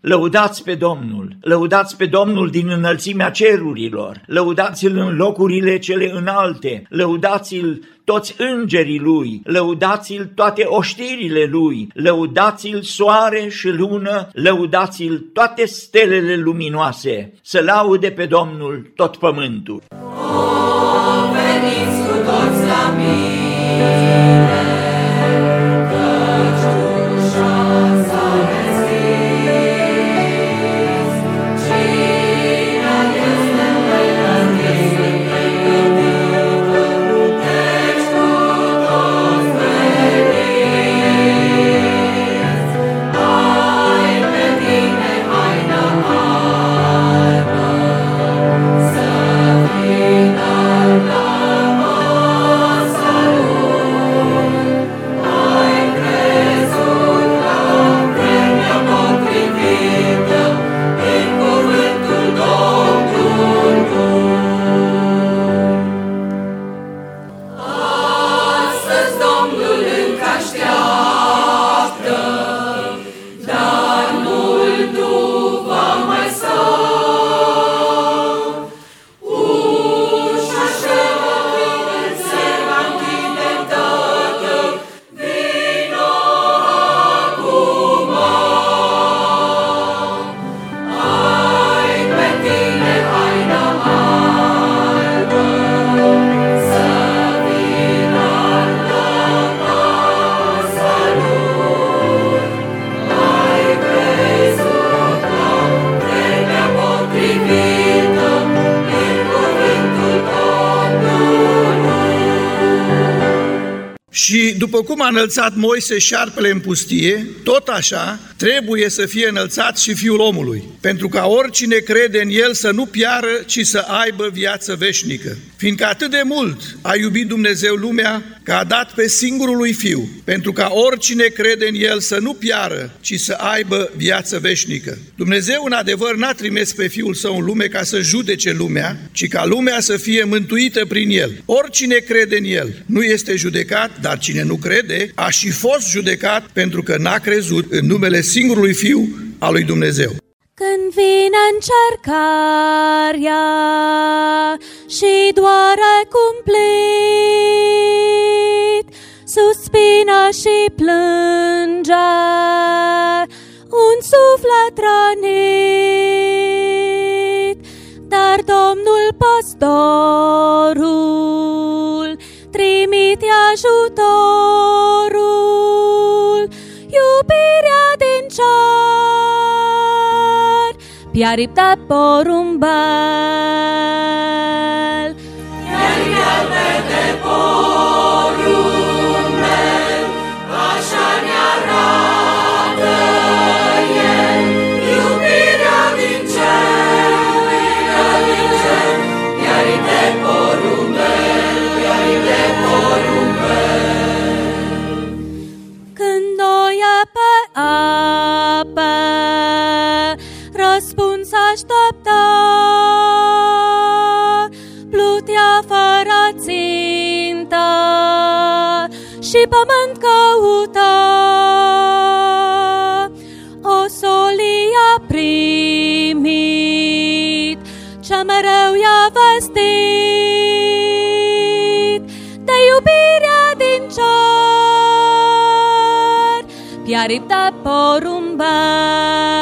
Lăudați pe Domnul, lăudați pe Domnul din înălțimea cerurilor, lăudați-L în locurile cele înalte, lăudați-L toți îngerii Lui, lăudați-L toate oștirile Lui, lăudați-L soare și lună, lăudați-L toate stelele luminoase, să laude pe Domnul tot pământul. O, veniți cu toți la mine! După cum a înălțat Moise șarpele în pustie, tot așa trebuie să fie înălțat și Fiul omului, pentru ca oricine crede în El să nu piară, ci să aibă viață veșnică. Fiindcă atât de mult a iubit Dumnezeu lumea, că a dat pe singurul lui Fiu, pentru ca oricine crede în El să nu piară, ci să aibă viață veșnică. Dumnezeu în adevăr n-a trimis pe Fiul Său în lume ca să judece lumea, ci ca lumea să fie mântuită prin El. Oricine crede în El nu este judecat, dar cine nu crede a și fost judecat pentru că n-a crezut în numele singurului Fiu al lui Dumnezeu. Când vine încercarea și doare cumplit, suspină și plânge un suflet rănit, dar Domnul păstorul cer, piaripta țintă și pământ căută. O solia primit, ce mereu i-a vestit de iubirea din cer, piaripta porumbel.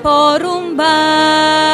Piaripi de porumbel.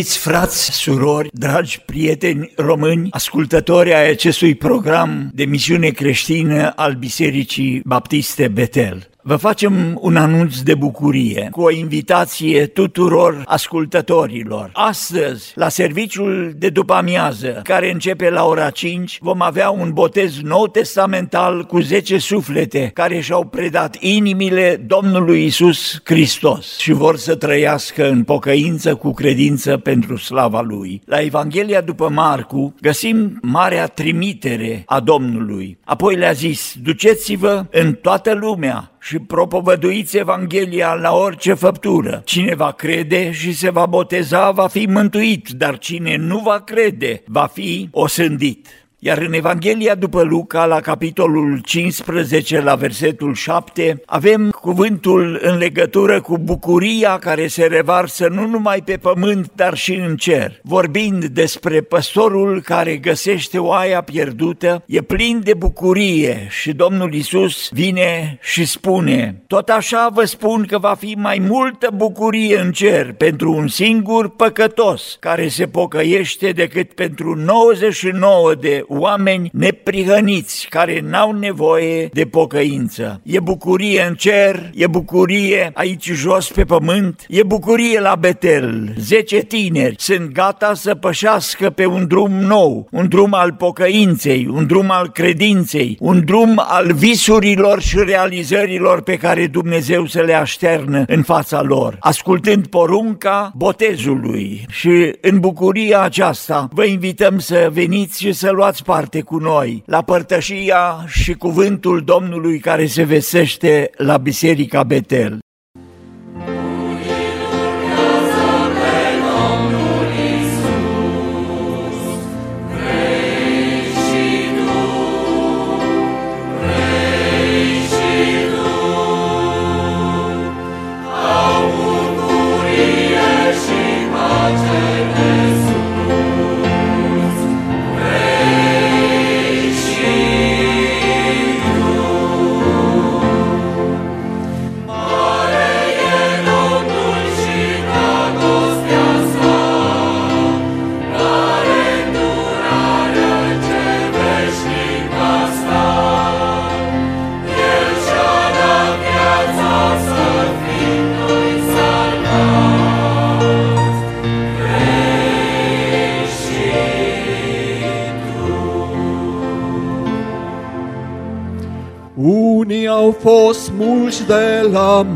Iubiți frați, surori, dragi prieteni români, ascultători ai acestui program de misiune creștină al Bisericii Baptiste Betel. Vă facem un anunț de bucurie cu o invitație tuturor ascultătorilor. Astăzi, la serviciul de după amiază, care începe la ora 5, vom avea un botez nou testamental cu 10 suflete care și-au predat inimile Domnului Isus Hristos și vor să trăiască în pocăință cu credință pentru slava Lui. La Evanghelia după Marcu găsim marea trimitere a Domnului. Apoi le-a zis, duceți-vă în toată lumea și propovăduiți Evanghelia la orice făptură. Cine va crede și se va boteza va fi mântuit, dar cine nu va crede va fi osândit. Iar în Evanghelia după Luca, la capitolul 15, la versetul 7, avem cuvântul în legătură cu bucuria care se revarsă nu numai pe pământ, dar și în cer. Vorbind despre păstorul care găsește oaia pierdută, e plin de bucurie și Domnul Isus vine și spune, tot așa vă spun că va fi mai multă bucurie în cer pentru un singur păcătos care se pocăiește decât pentru 99 de oameni neprihăniți care n-au nevoie de pocăință. E bucurie în cer, e bucurie aici jos pe pământ, e bucurie la Betel. Zece tineri sunt gata să pășească pe un drum nou, un drum al pocăinței, un drum al credinței, un drum al visurilor și realizărilor pe care Dumnezeu să le așternă în fața lor, ascultând porunca botezului. Și în bucuria aceasta vă invităm să veniți și să luați parte cu noi la părtășia și cuvântul Domnului care se vesește la Biserica Betel.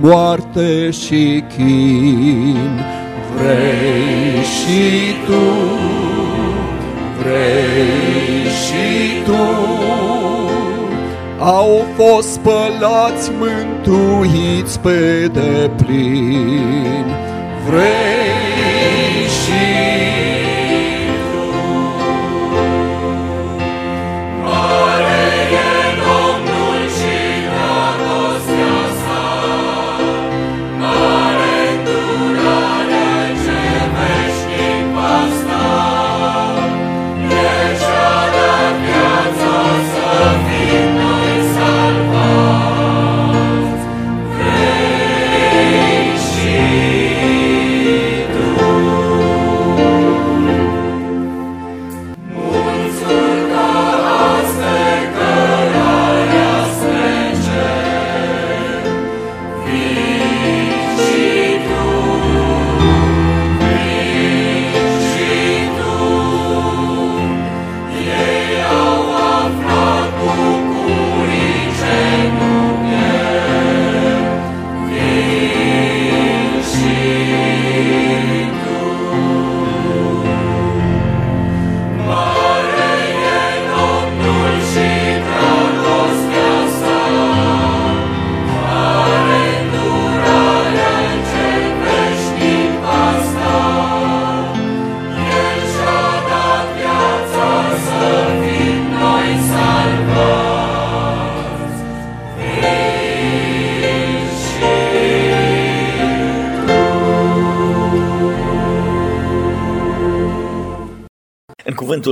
Moarte și chin. Vrei și tu, vrei și tu. Au fost spălați, mântuiți pe deplin. Vrei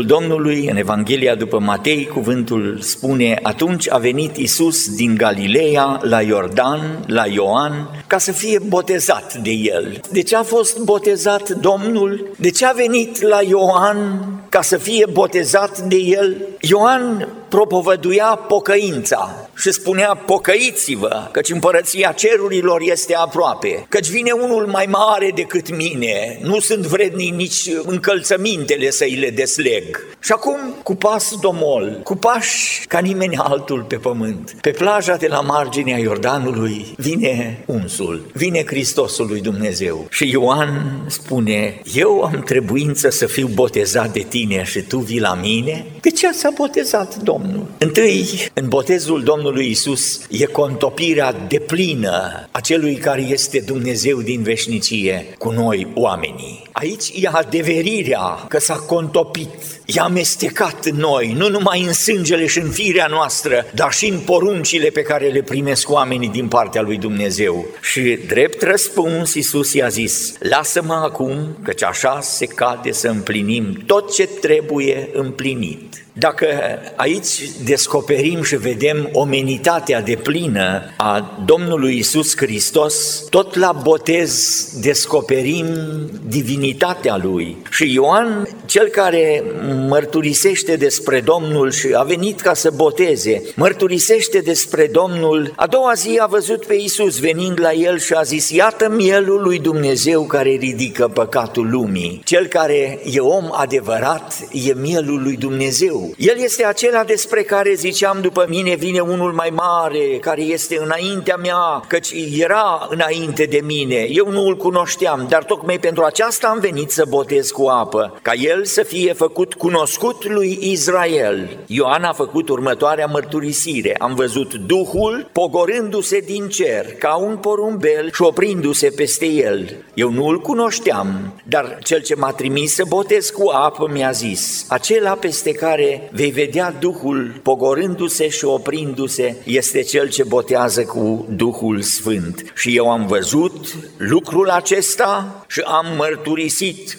cuvântul Domnului în Evanghelia după Matei, cuvântul spune, atunci a venit Isus din Galileea la Iordan, la Ioan, ca să fie botezat de el. De ce a fost botezat Domnul? De ce a venit la Ioan ca să fie botezat de el? Ioan propovăduia pocăința și spunea pocăiți-vă, căci împărăția cerurilor este aproape, căci vine unul mai mare decât mine, nu sunt vredni nici încălțămintele să-i le desleg. Și acum, cu pas domol, cu pași ca nimeni altul pe pământ, pe plaja de la marginea Iordanului vine unsul, vine Hristosul lui Dumnezeu. Și Ioan spune, eu am trebuință să fiu botezat de tine și tu vii la mine? De ce s-a botezat Domnul? Întâi, în botezul Domnului Isus e contopirea deplină a celui care este Dumnezeu din veșnicie cu noi oamenii. Aici e adeverirea că s-a contopit, e amestecat în noi, nu numai în sângele și în firea noastră, dar și în poruncile pe care le primesc oamenii din partea lui Dumnezeu. Și drept răspuns Iisus i-a zis, lasă-mă acum, căci așa se cade să împlinim tot ce trebuie împlinit. Dacă aici descoperim și vedem omenitatea de plină a Domnului Isus Hristos, tot la botez descoperim divinitatea Lui. Și Ioan, cel care mărturisește despre Domnul și a venit ca să boteze, mărturisește despre Domnul, a doua zi a văzut pe Isus venind la el și a zis, iată mielul lui Dumnezeu care ridică păcatul lumii. Cel care e om adevărat e mielul lui Dumnezeu. El este acela despre care ziceam după mine vine unul mai mare, care este înaintea mea, căci era înainte de mine. Eu nu îl cunoșteam, dar tocmai pentru aceasta am venit să botez cu apă, ca el să fie făcut cunoscut lui Israel. Ioan a făcut următoarea mărturisire. Am văzut Duhul pogorându-se din cer ca un porumbel și oprindu-se peste el. Eu nu îl cunoșteam, dar cel ce m-a trimis să botez cu apă mi-a zis, acela peste care vei vedea Duhul pogorându-se și oprindu-se, este cel ce botează cu Duhul Sfânt. Și eu am văzut lucrul acesta și am mărturisit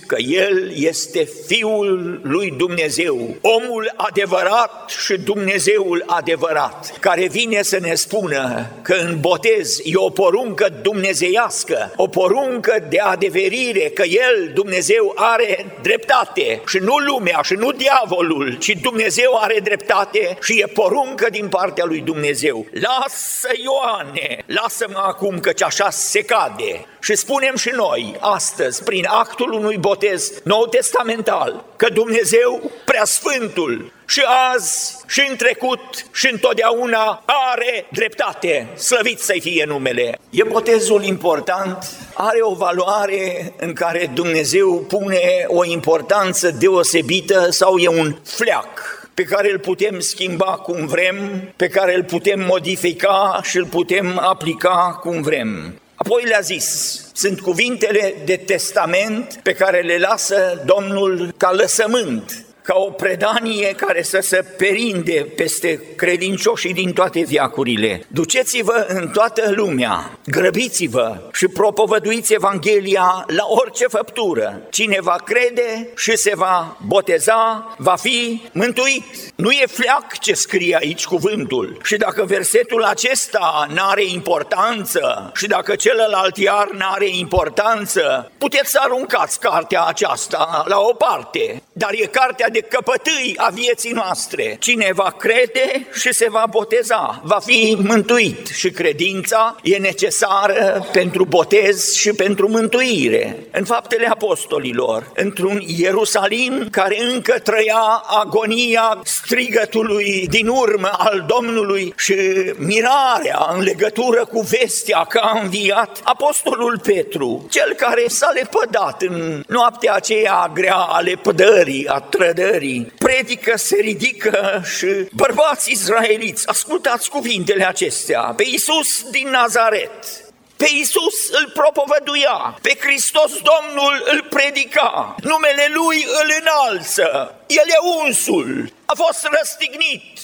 că El este Fiul lui Dumnezeu, omul adevărat și Dumnezeul adevărat, care vine să ne spună că în botez e o poruncă dumnezeiască, o poruncă de adeverire, că El, Dumnezeu, are dreptate și nu lumea și nu diavolul, ci Dumnezeu Dumnezeu are dreptate și e poruncă din partea lui Dumnezeu. Lasă Ioane, lasă-mă acum căci așa se cade. Și spunem și noi astăzi, prin actul unui botez nou testamental, că Dumnezeu, preasfântul, și azi, și în trecut, și întotdeauna are dreptate. Slăvit să fie numele. E botezul important, are o valoare în care Dumnezeu pune o importanță deosebită sau e un fleac pe care îl putem schimba cum vrem, pe care îl putem modifica și îl putem aplica cum vrem. Apoi le-a zis, sunt cuvintele de testament pe care le lasă Domnul ca lăsământ ca o predanie care să se perinde peste credincioșii din toate viacurile. Duceți-vă în toată lumea, grăbiți-vă și propovăduiți Evanghelia la orice făptură. Cine va crede și se va boteza, va fi mântuit. Nu e fleac ce scrie aici cuvântul. Și dacă versetul acesta nu are importanță și dacă celălalt iar nu are importanță, puteți să aruncați cartea aceasta la o parte. Dar e cartea de căpătâi a vieții noastre. Cine va crede și se va boteza, va fi mântuit și credința e necesară pentru botez și pentru mântuire. În faptele apostolilor, într-un Ierusalim care încă trăia agonia strigătului din urmă al Domnului și mirarea în legătură cu vestea că a înviat, apostolul Petru, cel care s-a lepădat în noaptea aceea grea a lepădării, a trădării, cântării, predică, se ridică și bărbați izraeliți, ascultați cuvintele acestea, pe Iisus din Nazaret, pe Iisus îl propovăduia, pe Hristos Domnul îl predica, numele Lui îl înalță, El e unsul, a fost răstignit,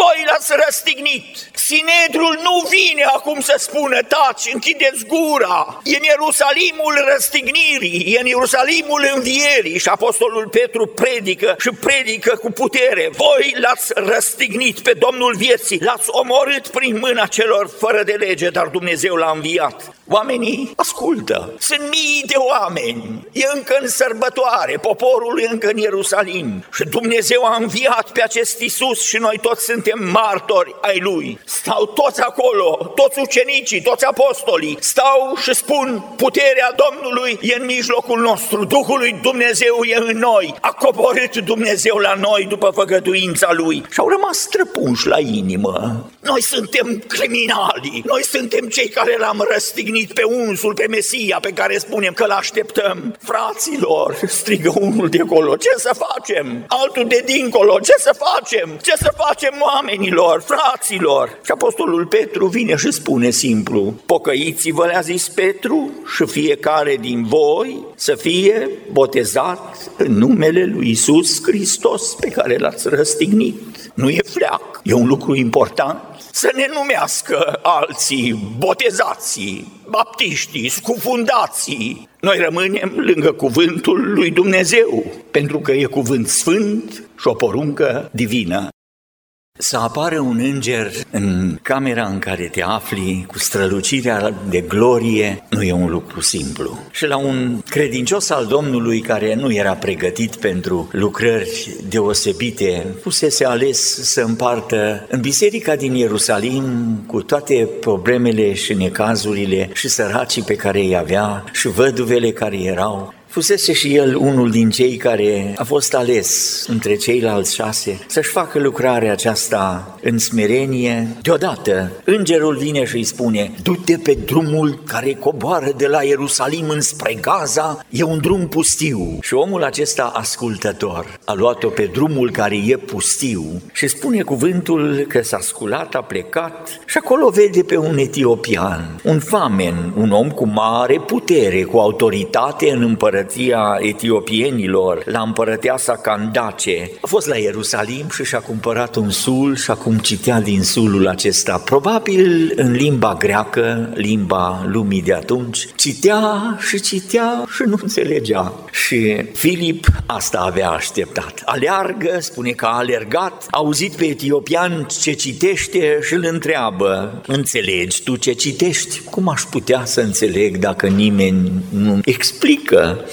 voi l-ați răstignit, Sinedrul nu vine acum să spună, taci, închideți gura. E în Ierusalimul răstignirii, e în Ierusalimul învierii și Apostolul Petru predică și predică cu putere. Voi l-ați răstignit pe Domnul vieții, l-ați omorât prin mâna celor fără de lege, dar Dumnezeu l-a înviat. Oamenii ascultă, sunt mii de oameni, e încă în sărbătoare, poporul e încă în Ierusalim. Și Dumnezeu a înviat pe acest Isus și noi toți suntem martori ai Lui. Stau toți acolo, toți ucenicii, toți apostolii, stau și spun puterea Domnului e în mijlocul nostru, Duhul lui Dumnezeu e în noi, a coborât Dumnezeu la noi după făgăduința Lui. Și au rămas străpunși la inimă. Noi suntem criminali, noi suntem cei care l-am răstignit pe unsul, pe Mesia pe care spunem că l-așteptăm. Fraților, strigă unul de acolo, ce să facem? Altul de dincolo, ce să facem? Ce să facem oamenilor, fraților? Și apostolul Petru vine și spune simplu, pocăiți-vă, le-a zis Petru, și fiecare din voi să fie botezat în numele lui Isus Hristos pe care l-ați răstignit. Nu e fleac, e un lucru important să ne numească alții botezații, baptiștii, scufundații. Noi rămânem lângă cuvântul lui Dumnezeu, pentru că e cuvânt sfânt și o poruncă divină. Să apară un înger în camera în care te afli cu strălucirea de glorie nu e un lucru simplu. Și la un credincios al Domnului care nu era pregătit pentru lucrări deosebite, fusese ales să împartă în biserica din Ierusalim cu toate problemele și necazurile și săracii pe care îi avea și văduvele care erau Fusese și el unul din cei care a fost ales între ceilalți șase să-și facă lucrarea aceasta în smerenie. Deodată, îngerul vine și îi spune, du-te pe drumul care coboară de la Ierusalim înspre Gaza, e un drum pustiu. Și omul acesta ascultător a luat-o pe drumul care e pustiu și spune cuvântul că s-a sculat, a plecat și acolo vede pe un etiopian, un famen, un om cu mare putere, cu autoritate în împărăție împărăția etiopienilor, la împărăteasa Candace. A fost la Ierusalim și și-a cumpărat un sul și acum citea din sulul acesta, probabil în limba greacă, limba lumii de atunci, citea și citea și nu înțelegea. Și Filip asta avea așteptat. Aleargă, spune că a alergat, a auzit pe etiopian ce citește și îl întreabă, înțelegi tu ce citești? Cum aș putea să înțeleg dacă nimeni nu explică?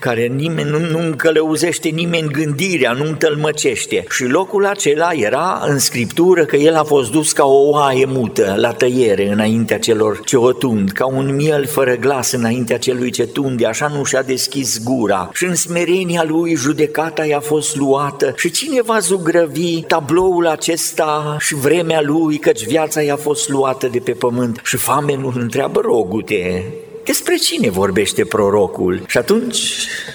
Care nimeni nu, nu încălăuzește nimeni gândirea, nu întâlmăcește. Și locul acela era în scriptură că el a fost dus ca o oaie mută la tăiere înaintea celor ce o tund, ca un miel fără glas înaintea celui ce tunde, așa nu și-a deschis gura. Și în smerenia lui judecata i-a fost luată și cine va zugrăvi tabloul acesta și vremea lui, căci viața i-a fost luată de pe pământ. Și famenul întreabă, rogute, despre cine vorbește prorocul? Și atunci,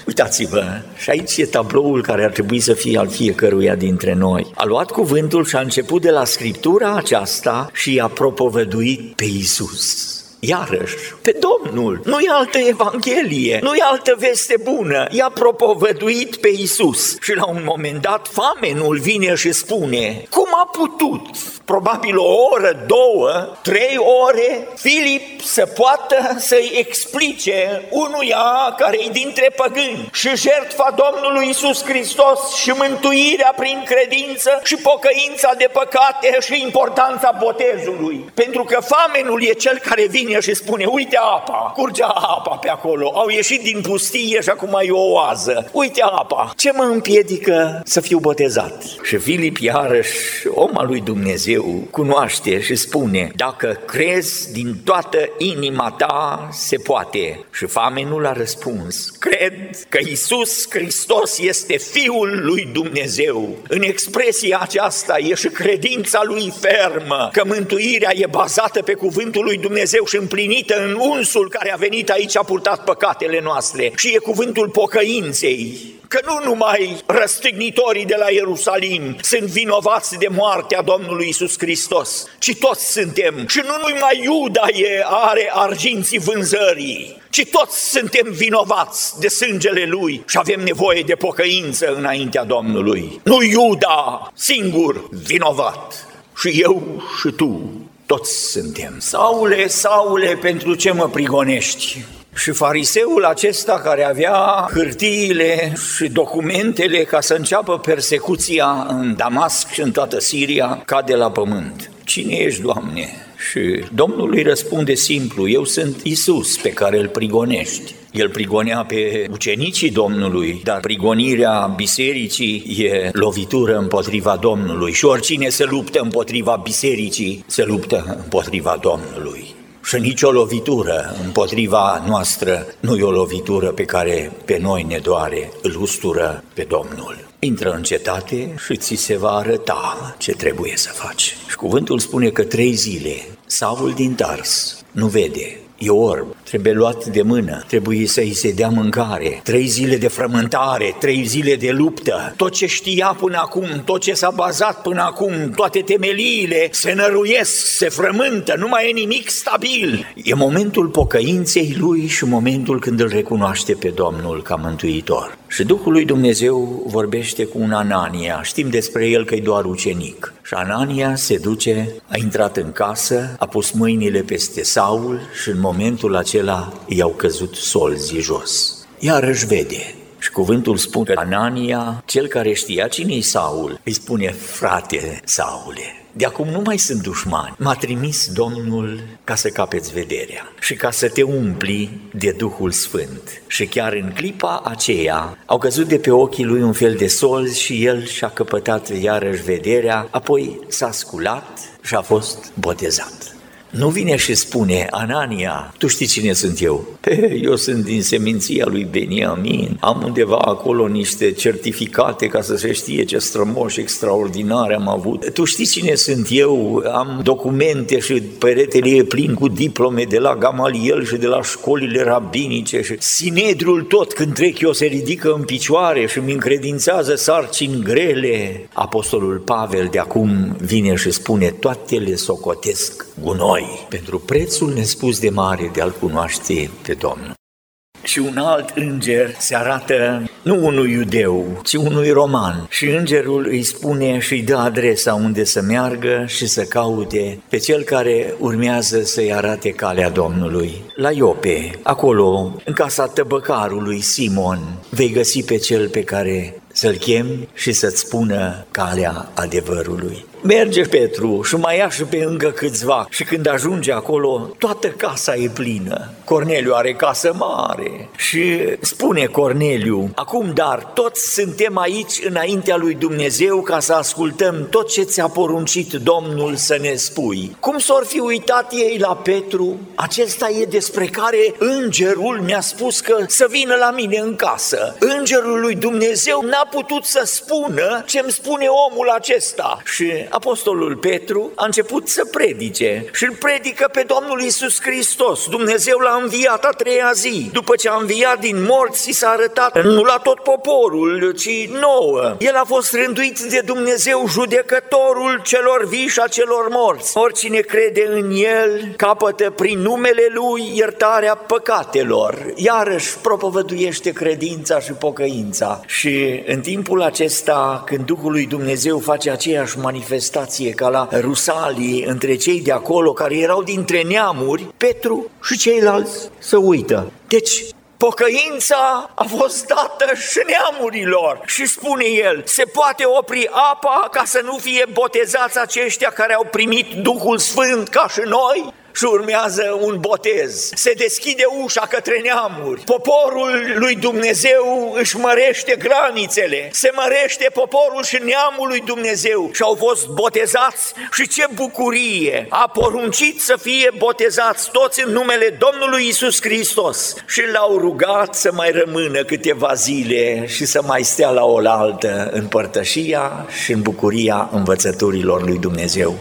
uitați-vă, și aici e tabloul care ar trebui să fie al fiecăruia dintre noi. A luat cuvântul și a început de la scriptura aceasta și i-a propovăduit pe Isus iarăși, pe Domnul. Nu e altă evanghelie, nu e altă veste bună. I-a propovăduit pe Isus și la un moment dat famenul vine și spune, cum a putut, probabil o oră, două, trei ore, Filip să poată să-i explice unuia care e dintre păgâni și jertfa Domnului Isus Hristos și mântuirea prin credință și pocăința de păcate și importanța botezului. Pentru că famenul e cel care vine vine și spune, uite apa, curgea apa pe acolo, au ieșit din pustie și acum e o oază, uite apa, ce mă împiedică să fiu botezat? Și Filip iarăși, om al lui Dumnezeu, cunoaște și spune, dacă crezi din toată inima ta, se poate. Și famenul a răspuns, cred că Isus Hristos este Fiul lui Dumnezeu. În expresia aceasta e și credința lui fermă, că mântuirea e bazată pe cuvântul lui Dumnezeu și împlinită în unsul care a venit aici, a purtat păcatele noastre și e cuvântul pocăinței. Că nu numai răstignitorii de la Ierusalim sunt vinovați de moartea Domnului Isus Hristos, ci toți suntem. Și nu numai Iuda e, are arginții vânzării, ci toți suntem vinovați de sângele Lui și avem nevoie de pocăință înaintea Domnului. Nu Iuda singur vinovat, și eu și tu Toți suntem. Saule, Saule, pentru ce mă prigonești? Și fariseul acesta care avea hârtiile și documentele ca să înceapă persecuția în Damasc și în toată Siria, cade la pământ. Cine ești, Doamne? Și Domnul îi răspunde simplu, eu sunt Isus pe care îl prigonești. El prigonea pe ucenicii Domnului, dar prigonirea bisericii e lovitură împotriva Domnului și oricine se luptă împotriva bisericii, se luptă împotriva Domnului. Și nicio lovitură împotriva noastră nu e o lovitură pe care pe noi ne doare, îl ustură pe Domnul. Intră în cetate și ți se va arăta ce trebuie să faci. Și cuvântul spune că trei zile Saul din Tars nu vede, e orb, trebuie luat de mână, trebuie să-i se dea mâncare, trei zile de frământare, trei zile de luptă, tot ce știa până acum, tot ce s-a bazat până acum, toate temeliile se năruiesc, se frământă, nu mai e nimic stabil. E momentul pocăinței lui și momentul când îl recunoaște pe Domnul ca mântuitor. Și Duhul lui Dumnezeu vorbește cu un Anania, știm despre el că e doar ucenic. Și Anania se duce, a intrat în casă, a pus mâinile peste Saul și în momentul acela i-au căzut solzii jos. Iarăși vede, și cuvântul spune că Anania, cel care știa cine-i Saul, îi spune, frate Saule, de acum nu mai sunt dușmani. M-a trimis Domnul ca să capeți vederea și ca să te umpli de Duhul Sfânt. Și chiar în clipa aceea au căzut de pe ochii lui un fel de solzi și el și-a căpătat iarăși vederea, apoi s-a sculat și a fost botezat. Nu vine și spune, Anania, tu știi cine sunt eu? Pe, eu sunt din seminția lui Beniamin, am undeva acolo niște certificate ca să se știe ce strămoși extraordinare am avut. Tu știi cine sunt eu? Am documente și peretele e plin cu diplome de la Gamaliel și de la școlile rabinice și Sinedrul tot când trec eu se ridică în picioare și îmi încredințează sarcini grele. Apostolul Pavel de acum vine și spune, toate le socotesc gunoi pentru prețul nespus de mare de a-L cunoaște pe Domnul. Și un alt înger se arată nu unui iudeu, ci unui roman. Și îngerul îi spune și îi dă adresa unde să meargă și să caute pe cel care urmează să-i arate calea Domnului. La Iope, acolo, în casa tăbăcarului Simon, vei găsi pe cel pe care să-l chem și să-ți spună calea adevărului. Merge Petru și mai ia și pe încă câțiva și când ajunge acolo, toată casa e plină. Corneliu are casă mare și spune Corneliu, acum dar toți suntem aici înaintea lui Dumnezeu ca să ascultăm tot ce ți-a poruncit Domnul să ne spui. Cum s-or fi uitat ei la Petru? Acesta e despre care îngerul mi-a spus că să vină la mine în casă. Îngerul lui Dumnezeu n-a putut să spună ce îmi spune omul acesta. Și apostolul Petru a început să predice și îl predică pe Domnul Isus Hristos. Dumnezeu l-a înviat a treia zi. După ce a înviat din morți, s-a arătat nu la tot poporul, ci nouă. El a fost rânduit de Dumnezeu judecătorul celor vii și a celor morți. Oricine crede în El capătă prin numele Lui iertarea păcatelor. Iarăși propovăduiește credința și pocăința. Și în timpul acesta, când Duhul lui Dumnezeu face aceeași manifestație ca la Rusalii între cei de acolo care erau dintre neamuri, Petru și ceilalți să uită. Deci, Pocăința a fost dată și neamurilor și spune el, se poate opri apa ca să nu fie botezați aceștia care au primit Duhul Sfânt ca și noi? Și urmează un botez. Se deschide ușa către neamuri. Poporul lui Dumnezeu își mărește granițele. Se mărește poporul și neamul lui Dumnezeu și au fost botezați și ce bucurie! A poruncit să fie botezați toți în numele Domnului Isus Hristos și l-au rugat să mai rămână câteva zile și să mai stea la oaltă în părtășia și în bucuria învățăturilor lui Dumnezeu.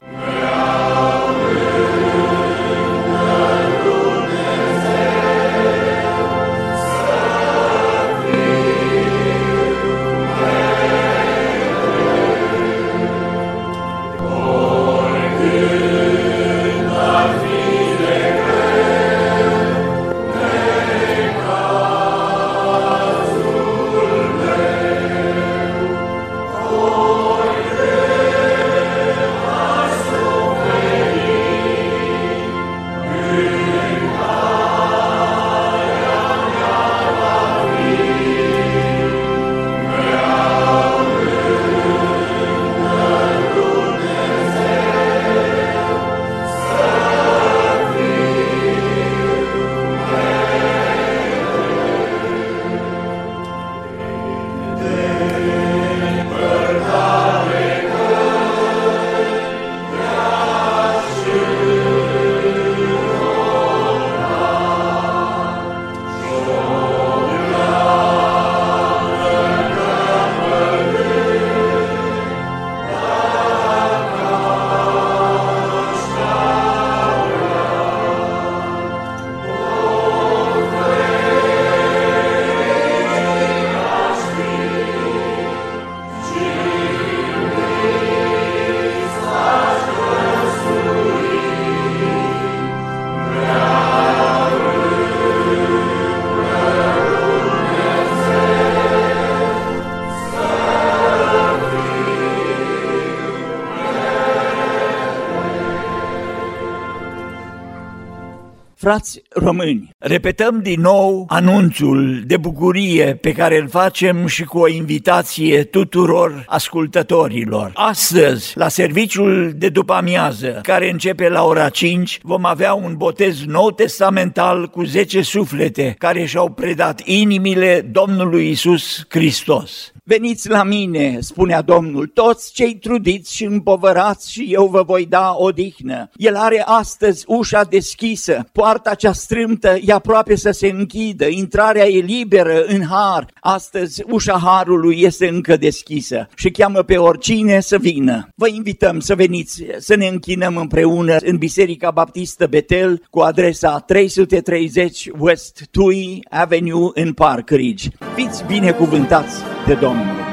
Frați români, repetăm din nou anunțul de bucurie pe care îl facem și cu o invitație tuturor ascultătorilor. Astăzi, la serviciul de după amiază, care începe la ora 5, vom avea un botez nou testamental cu 10 suflete care și-au predat inimile Domnului Isus Hristos. Veniți la mine, spunea Domnul, toți cei trudiți și împovărați și eu vă voi da odihnă. El are astăzi ușa deschisă, poarta cea strâmtă e aproape să se închidă, intrarea e liberă în har. Astăzi ușa harului este încă deschisă și cheamă pe oricine să vină. Vă invităm să veniți, să ne închinăm împreună în Biserica Baptistă Betel cu adresa 330 West Tui Avenue în Park Ridge. Fiți binecuvântați de Domnul! hombro.